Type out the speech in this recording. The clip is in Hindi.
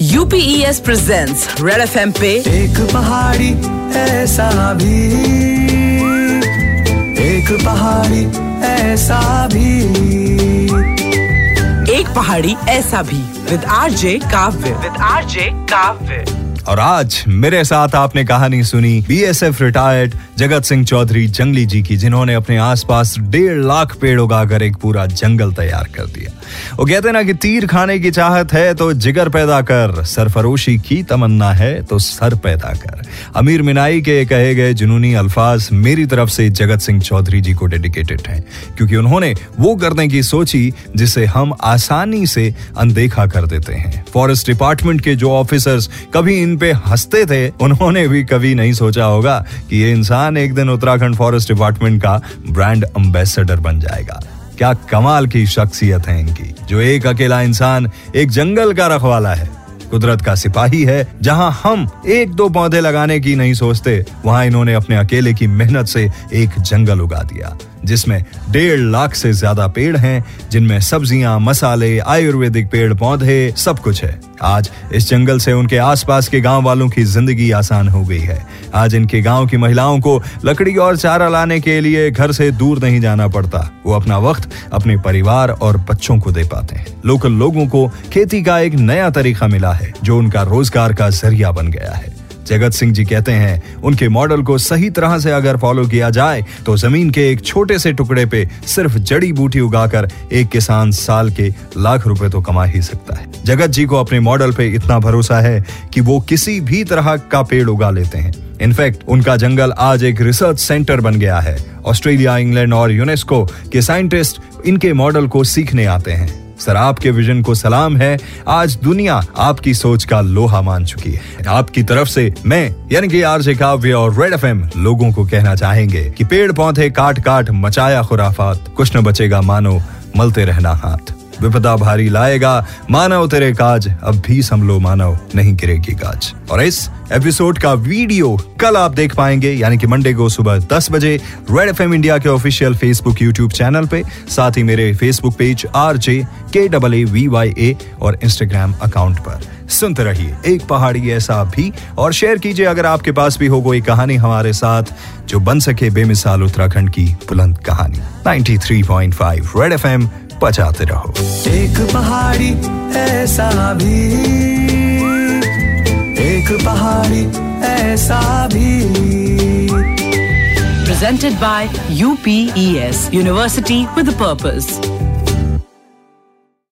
यूपीएस प्रेजेंट्स रेड एफ़ पे एक पहाड़ी ऐसा भी। एक पहाड़ी ऐसा भी। एक पहाड़ी ऐसा भी। विद आर जे काव्य। विद आर जे काव्य। और आज मेरे साथ आपने कहानी सुनी बीएसएफ रिटायर्ड जगत सिंह चौधरी जंगली जी की, जिन्होंने अपने आसपास डेढ़ लाख पेड़ उगाकर एक पूरा जंगल तैयार कर दिया। वो कहते ना कि तीर खाने की चाहत है तो जिगर पैदा कर, सरफरोशी की तमन्ना है तो सर पैदा कर। अमीर मिनाई के कहे गए जुनूनी अल्फाज मेरी तरफ़ से जगत सिंह चौधरी जी को डेडिकेटेड हैं, क्योंकि उन्होंने वो करने की सोची जिसे हम आसानी से अनदेखा कर देते हैं। फॉरेस्ट डिपार्टमेंट के जो ऑफिसर्स कभी इन पे हँसते थे, उन्होंने भी कभी नहीं सोचा होगा कि ये इंसान एक दिन उत्तराखंड फॉरेस्ट डिपार्टमेंट का ब्रांड एम्बेसडर बन जाएगा। क्या कमाल की शख्सियत है इनकी, जो एक अकेला इंसान एक जंगल का रखवाला है। कुदरत का सिपाही है, जहाँ हम एक दो पौधे लगाने की नहीं सोचते। वहाँ इन्होंने अपने अकेले की मेहनत से एक जंगल उगा दिया, जिसमें डेढ़ लाख से ज़्यादा पेड़ हैं, जिनमें सब्ज़ियाँ, मसाले, आयुर्वेदिक पेड़ पौधे, सब कुछ है। आज इस जंगल से उनके आसपास के गाँव वालों की ज़िंदगी आसान हो गई है। आज इनके गाँव की महिलाओं को लकड़ी और चारा लाने के लिए घर से दूर नहीं जाना पड़ता। वो अपना वक्त, अपने परिवार और बच्चों को दे पाते हैं। लोकल लोगों को खेती का एक नया तरीका मिला है, जो उनका रोज़गार का ज़रिया बन गया है। जगत सिंह जी कहते हैं, उनके मॉडल को सही तरह से अगर फॉलो किया जाए तो ज़मीन के एक छोटे से टुकड़े पे सिर्फ़ जड़ी बूटी उगाकर एक किसान साल के लाख रुपए तो कमा ही सकता है। जगत जी को अपने मॉडल पे इतना भरोसा है कि वो किसी भी तरह का पेड़ उगा लेते हैं। इनफैक्ट, उनका जंगल आज एक रिसर्च सेंटर बन गया है। ऑस्ट्रेलिया, इंग्लैंड और यूनेस्को के साइंटिस्ट इनके मॉडल को सीखने आते हैं। सर, आपके विजन को सलाम है। आज दुनिया आपकी सोच का लोहा मान चुकी है। आपकी तरफ़ से मैं, यानी कि आरजे काव्य और रेड एफएम, लोगों को कहना चाहेंगे कि पेड़ पौधे काट काट मचाया खुराफात, कुछ न बचेगा मानो, मलते रहना हाथ। विपदा भारी लाएगा। मानव तेरे काज, अब भी संभलो मानव, नहीं गिरेगी काज और इस एपिसोड का वीडियो कल आप देख पाएँगे, यानी कि मंडे को सुबह 10 बजे रेड एफएम इंडिया के ऑफिशियल फेसबुक यूट्यूब चैनल पे। साथ ही मेरे Facebook page R J K double A V Y A और इंस्टाग्राम अकाउंट पर। सुनते रहिए, एक पहाड़ी ऐसा भी। और शेयर कीजिए, अगर आपके पास भी हो कोई कहानी हमारे साथ, जो बन सके बेमिसाल उत्तराखंड की बुलंद कहानी। 93.5 रेड एफएम बजाते रहो एक पहाड़ी ऐसा भी एक पहाड़ी ऐसा भी presented by UPES University with a purpose